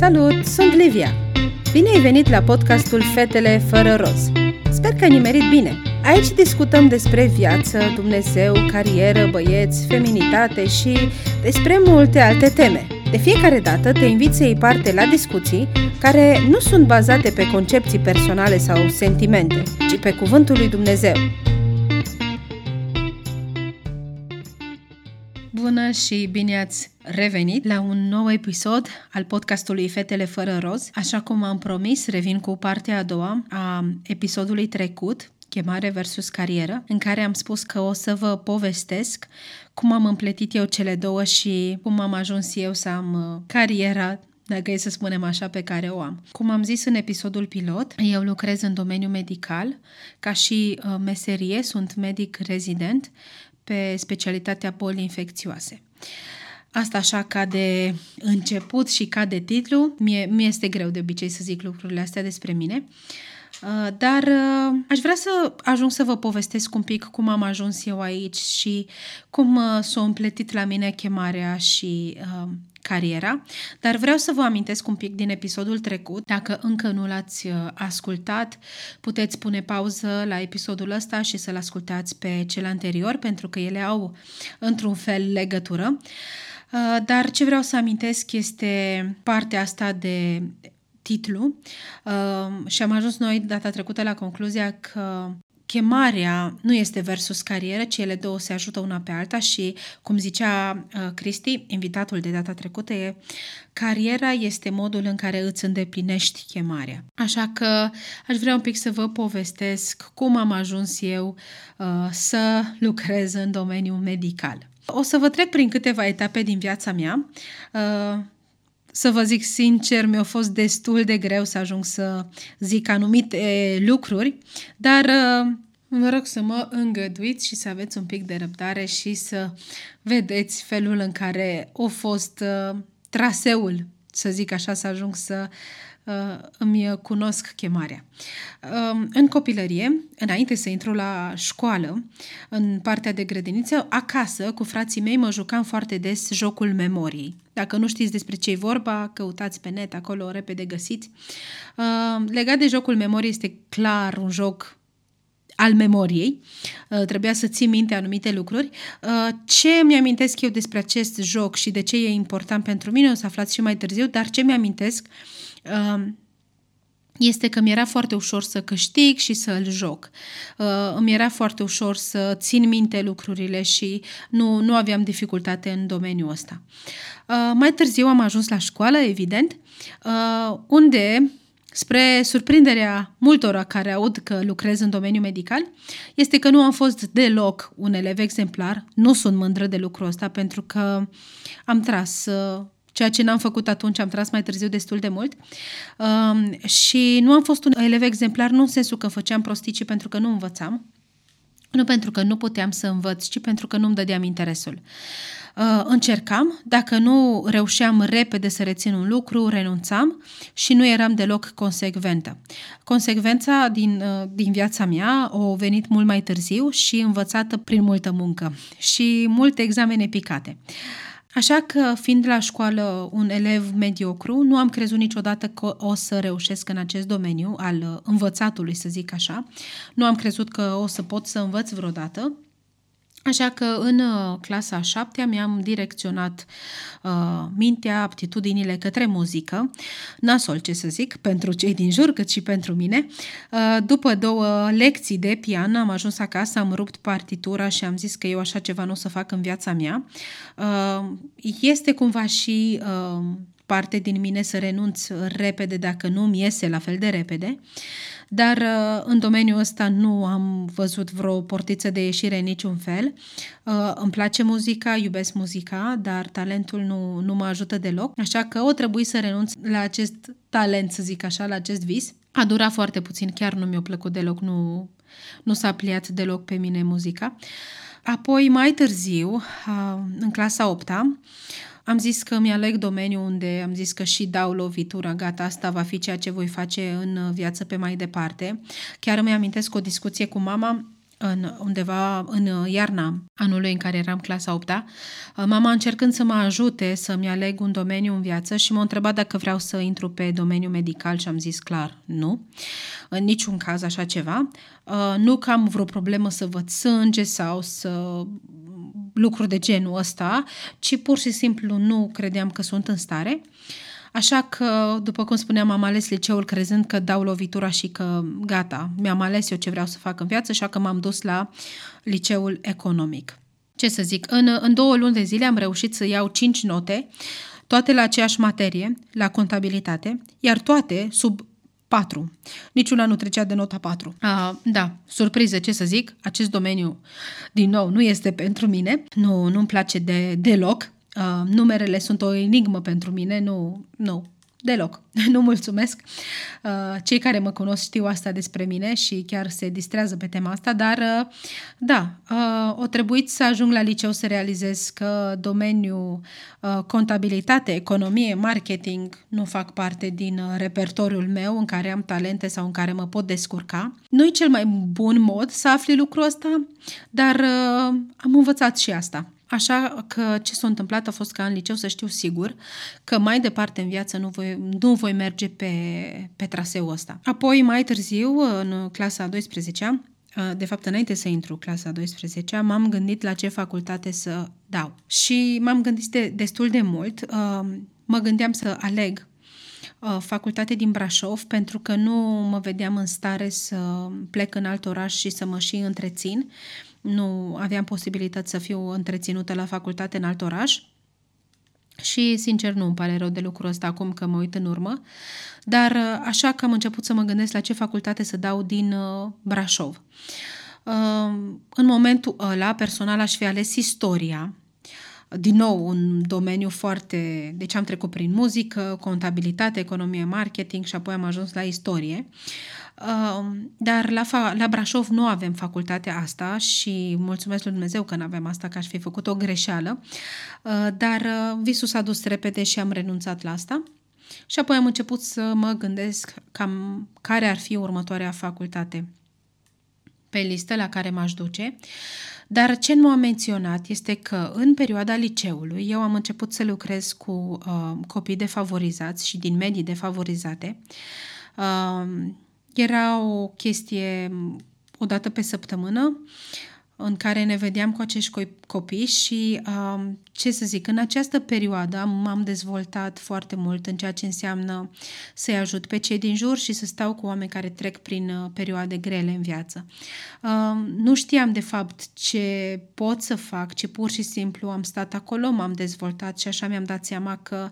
Salut, sunt Livia! Bine ai venit la podcastul Fetele fără roz. Sper că ai nimerit bine. Aici discutăm despre viață, Dumnezeu, carieră, băieți, feminitate și despre multe alte teme. De fiecare dată te invit să iei parte la discuții care nu sunt bazate pe concepții personale sau sentimente, ci pe cuvântul lui Dumnezeu. Bună și bine ați revenit la un nou episod al podcastului Fetele fără roz. Așa cum am promis, revin cu partea a doua a episodului trecut, chemare versus carieră, în care am spus că o să vă povestesc cum am împletit eu cele două și cum am ajuns eu să am uh, cariera dacă e să spunem așa, pe care o am. Cum am zis în episodul pilot, eu lucrez în domeniul medical, ca și uh, meserie, sunt medic rezident pe specialitatea boli infecțioase. Asta așa ca de început și ca de titlu. Mie, mi este greu de obicei să zic lucrurile astea despre mine. Uh, dar uh, aș vrea să ajung să vă povestesc un pic cum am ajuns eu aici și cum uh, s-a împletit la mine chemarea și cariera, dar vreau să vă amintesc un pic din episodul trecut. Dacă încă nu l-ați uh, ascultat, puteți pune pauză la episodul ăsta și să-l ascultați pe cel anterior, pentru că ele au într-un fel legătură. Uh, dar ce vreau să amintesc este partea asta de titlu uh, și am ajuns noi data trecută la concluzia că chemarea nu este versus carieră, ci ele două se ajută una pe alta și, cum zicea uh, Cristi, invitatul de data trecută, e cariera este modul în care îți îndeplinești chemarea. Așa că aș vrea un pic să vă povestesc cum am ajuns eu uh, să lucrez în domeniul medical. O să vă trec prin câteva etape din viața mea. Uh, să vă zic sincer, mi-a fost destul de greu să ajung să zic anumite lucruri, dar uh, vă rog să mă îngăduiți și să aveți un pic de răbdare și să vedeți felul în care a fost uh, traseul, să zic așa, să ajung să Uh, îmi cunosc chemarea. Um, în copilărie, înainte să intru la școală, în partea de grădiniță, acasă, cu frații mei, mă jucam foarte des jocul memoriei. Dacă nu știți despre ce e vorba, căutați pe net, acolo repede găsiți. Uh, legat de jocul memoriei, este clar un joc al memoriei. Uh, trebuia să ții minte anumite lucruri. Ce mi-amintesc eu despre acest joc și de ce e important pentru mine, o să aflați și mai târziu, dar ce mi-amintesc este că mi era foarte ușor să câștig și să îl joc. Uh, îmi era foarte ușor să țin minte lucrurile și nu, nu aveam dificultate în domeniul ăsta. Uh, mai târziu am ajuns la școală, evident, uh, unde Spre surprinderea multora care aud că lucrez în domeniul medical, este că nu am fost deloc un elev exemplar. Nu sunt mândră de lucrul ăsta pentru că am tras ceea ce n-am făcut atunci, am tras mai târziu destul de mult. Um, și nu am fost un elev exemplar, nu în sensul că făceam prosticii pentru că nu învățam, nu pentru că nu puteam să învăț, ci pentru că nu-mi dădeam interesul. Uh, încercam, dacă nu reușeam repede să rețin un lucru, renunțam și nu eram deloc consecventă. Consecvența din, uh, din viața mea a venit mult mai târziu și învățată prin multă muncă și multe examene picate. Uh, Așa că, fiind la școală un elev mediocru, nu am crezut niciodată că o să reușesc în acest domeniu al învățatului, să zic așa. Nu am crezut că o să pot să învăț vreodată Așa că în uh, clasa a șaptea mi-am direcționat uh, mintea, aptitudinile către muzică, nasol ce să zic, pentru cei din jur cât și pentru mine. Uh, după două lecții de pian am ajuns acasă, am rupt partitura și am zis că eu așa ceva nu o să fac în viața mea. Uh, este cumva și uh, parte din mine să renunț repede dacă nu mi iese la fel de repede. Dar uh, în domeniul ăsta nu am văzut vreo portiță de ieșire în niciun fel. Uh, îmi place muzica, iubesc muzica, dar talentul nu, nu mă ajută deloc, așa că o trebuie să renunț la acest talent, să zic așa, la acest vis. A durat foarte puțin, chiar nu mi-a plăcut deloc, nu, nu s-a pliat deloc pe mine muzica. Apoi, mai târziu, uh, în clasa 8 am zis că mi-aleg domeniul unde am zis că și dau lovitura, gata, asta va fi ceea ce voi face în viață pe mai departe. Chiar îmi amintesc o discuție cu mama în, undeva în iarna anului în care eram clasa 8 mama încercând să mă ajute să-mi aleg un domeniu în viață și m-a întrebat dacă vreau să intru pe domeniul medical și am zis clar nu, în niciun caz așa ceva. Nu că am vreo problemă să văd sânge sau să lucruri de genul ăsta, ci pur și simplu nu credeam că sunt în stare. Așa că, după cum spuneam, am ales liceul crezând că dau lovitura și că gata, mi-am ales eu ce vreau să fac în viață, așa că m-am dus la liceul economic. Ce să zic, în, în două luni de zile am reușit să iau cinci note, toate la aceeași materie, la contabilitate, iar toate sub 4. Niciuna nu trecea de nota 4. Uh, da, surpriză, ce să zic, acest domeniu, din nou, nu este pentru mine, nu, nu-mi place de, deloc, Uh, numerele sunt o enigmă pentru mine, nu, nu, deloc. nu mulțumesc. Uh, cei care mă cunosc știu asta despre mine și chiar se distrează pe tema asta, dar uh, da, uh, o trebuit să ajung la liceu să realizez că domeniul uh, contabilitate, economie, marketing nu fac parte din uh, repertoriul meu în care am talente sau în care mă pot descurca. Nu e cel mai bun mod să afli lucrul ăsta, dar uh, am învățat și asta. Așa că ce s-a întâmplat a fost ca în liceu să știu sigur că mai departe în viață nu voi, nu voi merge pe, pe traseul ăsta. Apoi, mai târziu, în clasa 12 de fapt, înainte să intru clasa 12 m-am gândit la ce facultate să dau. Și m-am gândit de, destul de mult. Mă gândeam să aleg facultate din Brașov pentru că nu mă vedeam în stare să plec în alt oraș și să mă și întrețin nu aveam posibilități să fiu întreținută la facultate în alt oraș. Și, sincer, nu îmi pare rău de lucrul ăsta acum că mă uit în urmă, dar așa că am început să mă gândesc la ce facultate să dau din uh, Brașov. Uh, în momentul ăla, personal, aș fi ales istoria, din nou un domeniu foarte... Deci am trecut prin muzică, contabilitate, economie, marketing și apoi am ajuns la istorie. Dar la, fa- la Brașov nu avem facultatea asta și mulțumesc lui Dumnezeu că nu avem asta, că aș fi făcut o greșeală. Dar visul s-a dus repede și am renunțat la asta. Și apoi am început să mă gândesc cam care ar fi următoarea facultate pe listă la care m-aș duce. Dar ce nu am menționat este că în perioada liceului eu am început să lucrez cu uh, copii defavorizați și din medii defavorizate. Uh, era o chestie o dată pe săptămână în care ne vedeam cu acești copii și, um, ce să zic, în această perioadă m-am dezvoltat foarte mult în ceea ce înseamnă să-i ajut pe cei din jur și să stau cu oameni care trec prin uh, perioade grele în viață. Um, nu știam, de fapt, ce pot să fac, ci pur și simplu am stat acolo, m-am dezvoltat și așa mi-am dat seama că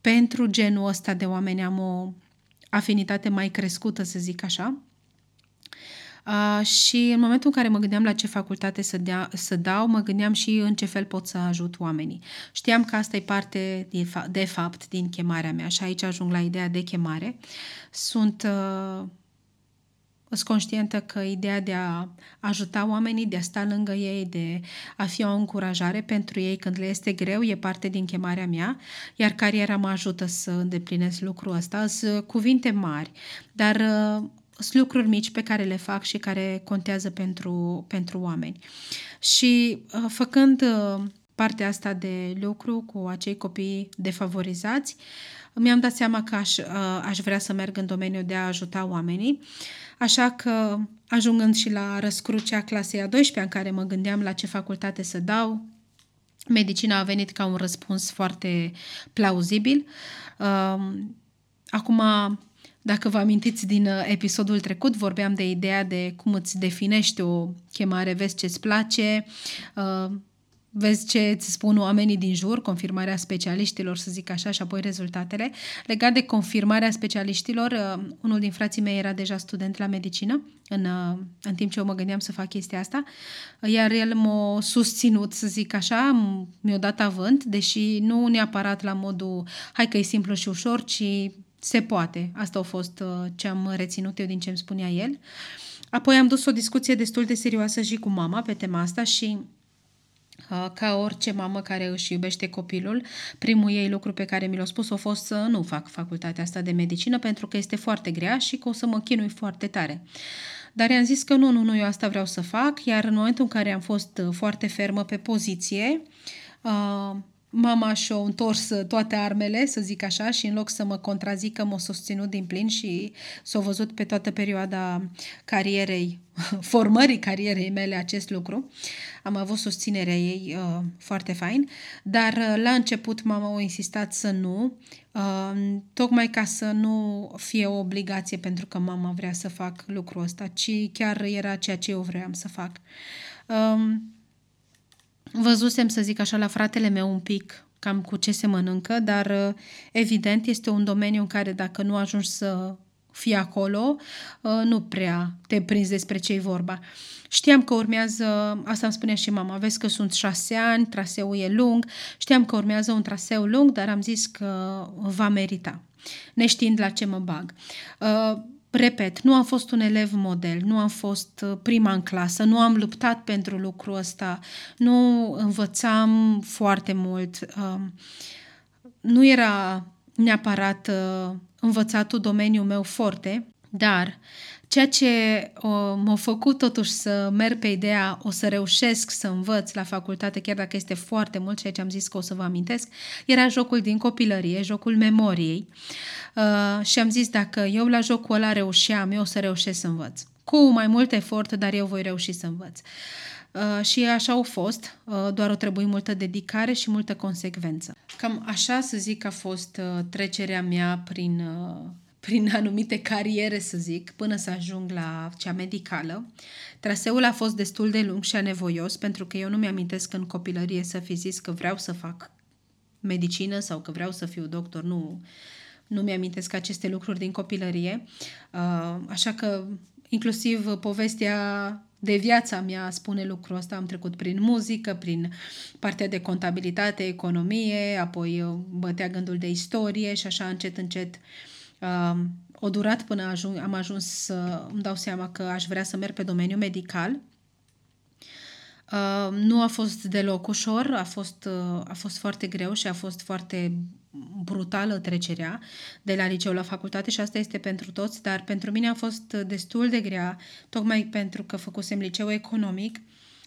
pentru genul ăsta de oameni am o afinitate mai crescută, să zic așa. Uh, și în momentul în care mă gândeam la ce facultate să, dea, să dau, mă gândeam și în ce fel pot să ajut oamenii. Știam că asta e parte, de, de fapt, din chemarea mea și aici ajung la ideea de chemare. Sunt uh, sunt conștientă că ideea de a ajuta oamenii, de a sta lângă ei, de a fi o încurajare pentru ei când le este greu, e parte din chemarea mea, iar cariera mă ajută să îndeplinesc lucrul ăsta. Sunt cuvinte mari, dar uh, sunt lucruri mici pe care le fac și care contează pentru, pentru oameni. Și uh, făcând uh, partea asta de lucru cu acei copii defavorizați, mi-am dat seama că aș, aș vrea să merg în domeniul de a ajuta oamenii Așa că, ajungând și la răscrucea clasei a 12 în care mă gândeam la ce facultate să dau, medicina a venit ca un răspuns foarte plauzibil. Um, acum, dacă vă amintiți din uh, episodul trecut, vorbeam de ideea de cum îți definești o chemare, vezi ce-ți place, uh, vezi ce îți spun oamenii din jur, confirmarea specialiștilor, să zic așa, și apoi rezultatele. Legat de confirmarea specialiștilor, uh, unul din frații mei era deja student la medicină în, uh, în timp ce eu mă gândeam să fac chestia asta, iar el m-a susținut, să zic așa, mi-a dat avânt, deși nu neapărat la modul hai că e simplu și ușor, ci se poate. Asta a fost uh, ce am reținut eu din ce îmi spunea el. Apoi am dus o discuție destul de serioasă și cu mama pe tema asta și ca orice mamă care își iubește copilul, primul ei lucru pe care mi l-a spus a fost să nu fac facultatea asta de medicină pentru că este foarte grea și că o să mă chinui foarte tare. dar i-am zis că nu, nu, nu, eu asta vreau să fac, iar în momentul în care am fost foarte fermă pe poziție, uh, mama și-a întors toate armele, să zic așa, și în loc să mă contrazică, m-a susținut din plin și s-a văzut pe toată perioada carierei, formării carierei mele acest lucru. Am avut susținerea ei uh, foarte fain, dar uh, la început mama a insistat să nu, uh, tocmai ca să nu fie o obligație pentru că mama vrea să fac lucrul ăsta, ci chiar era ceea ce eu vreau să fac. Uh, Văzusem, să zic așa, la fratele meu un pic cam cu ce se mănâncă, dar uh, evident este un domeniu în care dacă nu ajungi să fii acolo, uh, nu prea te prinzi despre ce e vorba. Știam că urmează, asta îmi spunea și mama, vezi că sunt șase ani, traseul e lung, știam că urmează un traseu lung, dar am zis că va merita, neștiind la ce mă bag. Uh, Repet, nu am fost un elev model, nu am fost uh, prima în clasă, nu am luptat pentru lucrul ăsta, nu învățam foarte mult, um, nu era neapărat uh, învățatul domeniul meu forte, dar ceea ce m-a făcut totuși să merg pe ideea o să reușesc să învăț la facultate, chiar dacă este foarte mult, ceea ce am zis că o să vă amintesc, era jocul din copilărie, jocul memoriei. Uh, și am zis, dacă eu la jocul ăla reușeam, eu o să reușesc să învăț. Cu mai mult efort, dar eu voi reuși să învăț. Uh, și așa au fost, uh, doar o trebuie multă dedicare și multă consecvență. Cam așa să zic a fost uh, trecerea mea prin, uh, prin anumite cariere, să zic, până să ajung la cea medicală. Traseul a fost destul de lung și anevoios, pentru că eu nu mi-amintesc în copilărie să fi zis că vreau să fac medicină sau că vreau să fiu doctor, nu nu mi-amintesc aceste lucruri din copilărie, uh, așa că inclusiv povestea de viața mea spune lucrul ăsta. Am trecut prin muzică, prin partea de contabilitate, economie, apoi uh, bătea gândul de istorie și așa încet, încet uh, o durat până ajung, am ajuns să îmi dau seama că aș vrea să merg pe domeniul medical. Uh, nu a fost deloc ușor, a fost, uh, a fost foarte greu și a fost foarte brutală trecerea de la liceu la facultate și asta este pentru toți, dar pentru mine a fost destul de grea, tocmai pentru că făcusem liceu economic,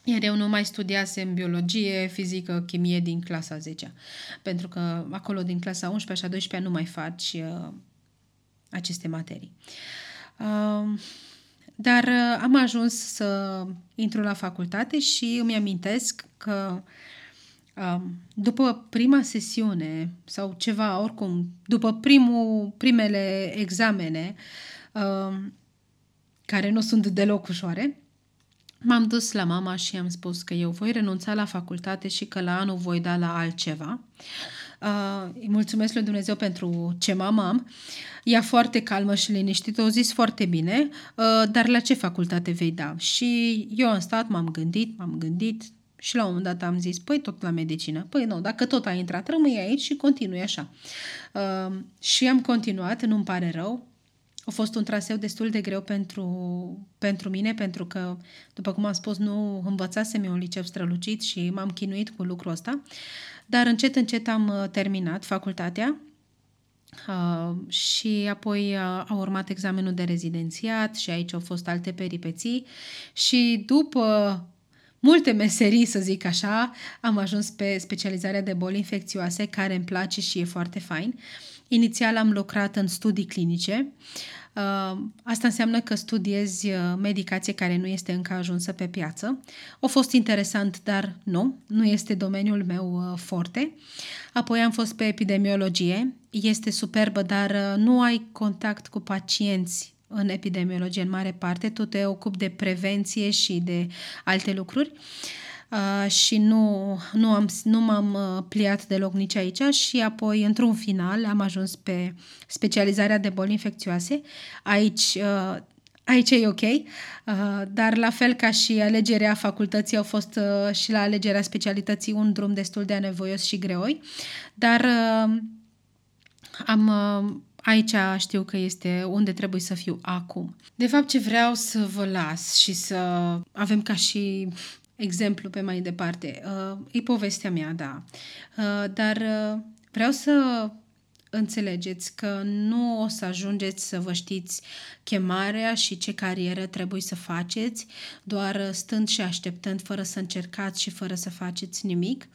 iar eu nu mai studiasem biologie, fizică, chimie din clasa 10 pentru că acolo din clasa 11 și a 12 nu mai faci uh, aceste materii. Uh, dar uh, am ajuns să intru la facultate și îmi amintesc că uh, după prima sesiune sau ceva, oricum, după primul, primele examene, care nu sunt deloc ușoare, m-am dus la mama și am spus că eu voi renunța la facultate și că la anul voi da la altceva. Uh, îi mulțumesc lui Dumnezeu pentru ce mamă am. Ea foarte calmă și liniștită, o zis foarte bine, uh, dar la ce facultate vei da? Și eu am stat, m-am gândit, m-am gândit, și la un moment dat am zis, păi tot la medicină. Păi nu, dacă tot ai intrat, rămâi aici și continui așa. Uh, și am continuat, nu-mi pare rău. A fost un traseu destul de greu pentru, pentru mine, pentru că, după cum am spus, nu învățasem eu un liceu strălucit și m-am chinuit cu lucrul ăsta. Dar încet, încet am uh, terminat facultatea Uh, și apoi uh, a urmat examenul de rezidențiat și aici au fost alte peripeții și după multe meserii, să zic așa, am ajuns pe specializarea de boli infecțioase, care îmi place și e foarte fain. Inițial am lucrat în studii clinice. Uh, asta înseamnă că studiezi uh, medicație care nu este încă ajunsă pe piață. A fost interesant, dar nu, nu este domeniul meu uh, forte. Apoi am fost pe epidemiologie. Este superbă, dar nu ai contact cu pacienți în epidemiologie în mare parte, tu te ocupi de prevenție și de alte lucruri. Uh, și nu, nu, am, nu m-am uh, pliat deloc nici aici și apoi, într-un final, am ajuns pe specializarea de boli infecțioase. Aici uh, Aici e ok, uh, dar la fel ca și alegerea facultății au fost uh, și la alegerea specialității un drum destul de anevoios și greoi, dar uh, am Aici știu că este unde trebuie să fiu acum. De fapt, ce vreau să vă las și să avem ca și exemplu pe mai departe, uh, e povestea mea, da. Uh, dar uh, vreau să înțelegeți că nu o să ajungeți să vă știți chemarea și ce carieră trebuie să faceți, doar stând și așteptând, fără să încercați și fără să faceți nimic. Uh,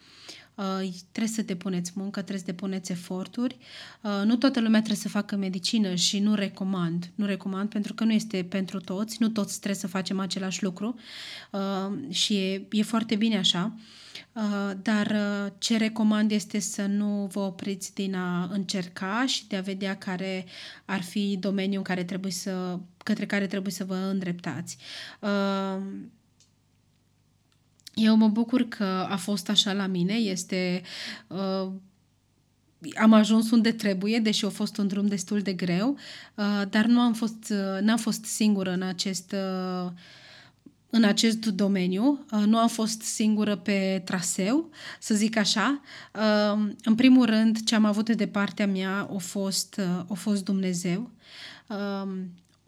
trebuie să depuneți muncă, trebuie să depuneți eforturi. Uh, nu toată lumea trebuie să facă medicină și nu recomand. Nu recomand pentru că nu este pentru toți, nu toți trebuie să facem același lucru uh, și e, e foarte bine așa. Uh, dar uh, ce recomand este să nu vă opriți din a încerca și de a vedea care ar fi domeniul în care trebuie să, către care trebuie să vă îndreptați. Uh, eu mă bucur că a fost așa la mine, este am ajuns unde trebuie, deși a fost un drum destul de greu, dar nu am fost, n-am fost singură în acest în acest domeniu. Uh, nu am fost singură pe traseu, să zic așa. Uh, în primul rând, ce am avut de partea mea a fost, uh, a fost Dumnezeu.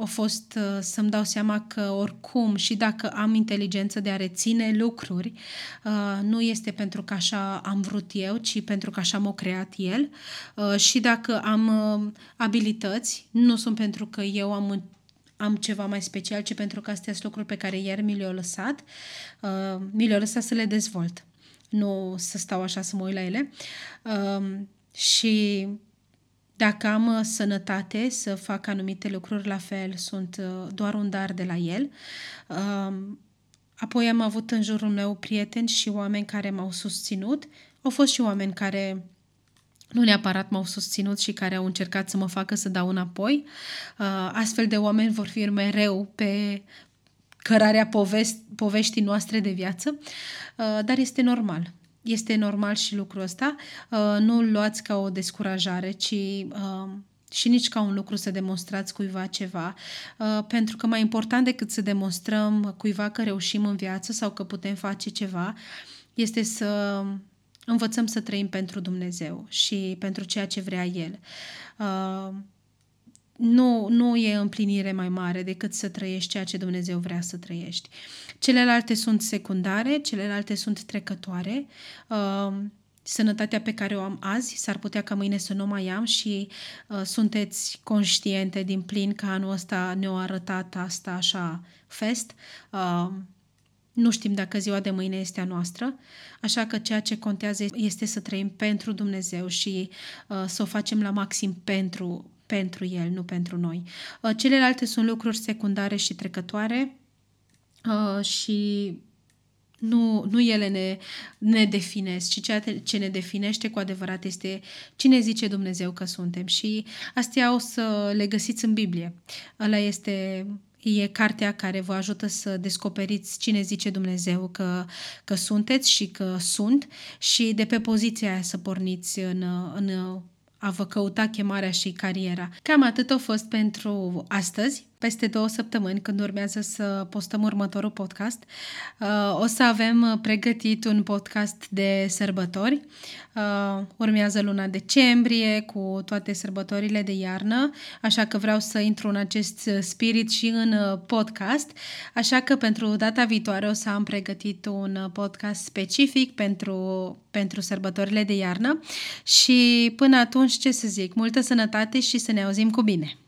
A fost să-mi dau seama că oricum și dacă am inteligență de a reține lucruri, nu este pentru că așa am vrut eu, ci pentru că așa m-a creat El. Și dacă am abilități, nu sunt pentru că eu am am ceva mai special, ci pentru că astea sunt lucruri pe care ieri mi le-au lăsat. Uh, mi le-au lăsat să le dezvolt. Nu să stau așa să mă uit la ele. Uh, și dacă am uh, sănătate să fac anumite lucruri la fel, sunt uh, doar un dar de la el. Uh, apoi am avut în jurul meu prieteni și oameni care m-au susținut. Au fost și oameni care nu neapărat m-au susținut și care au încercat să mă facă să dau înapoi. Uh, astfel de oameni vor fi mereu pe cărarea povesti, poveștii noastre de viață, uh, dar este normal. Este normal și lucrul ăsta. Uh, nu îl luați ca o descurajare, ci și nici ca un lucru să demonstrați cuiva ceva, pentru că mai important decât să demonstrăm cuiva că reușim în viață sau că putem face ceva, este să învățăm să trăim pentru Dumnezeu și pentru ceea ce vrea El. Uh, nu, nu e împlinire mai mare decât să trăiești ceea ce Dumnezeu vrea să trăiești. Celelalte sunt secundare, celelalte sunt trecătoare. Uh, sănătatea pe care o am azi s-ar putea ca mâine să nu mai am și uh, sunteți conștiente din plin că anul ăsta ne-a arătat asta așa fest. Uh, nu știm dacă ziua de mâine este a noastră, așa că ceea ce contează este să trăim pentru Dumnezeu și uh, să o facem la maxim pentru, pentru El, nu pentru noi. Uh, celelalte sunt lucruri secundare și trecătoare uh, și nu, nu ele ne, ne definesc, ci ceea ce ne definește cu adevărat este cine zice Dumnezeu că suntem. Și astea o să le găsiți în Biblie. Ăla este E cartea care vă ajută să descoperiți cine zice Dumnezeu că, că sunteți și că sunt și de pe poziția aia să porniți în, în a vă căuta chemarea și cariera. Cam atât a fost pentru astăzi peste două săptămâni, când urmează să postăm următorul podcast, uh, o să avem pregătit un podcast de sărbători. Uh, urmează luna decembrie cu toate sărbătorile de iarnă, așa că vreau să intru în acest spirit și în uh, podcast, așa că pentru data viitoare o să am pregătit un podcast specific pentru, pentru sărbătorile de iarnă și până atunci ce să zic, multă sănătate și să ne auzim cu bine!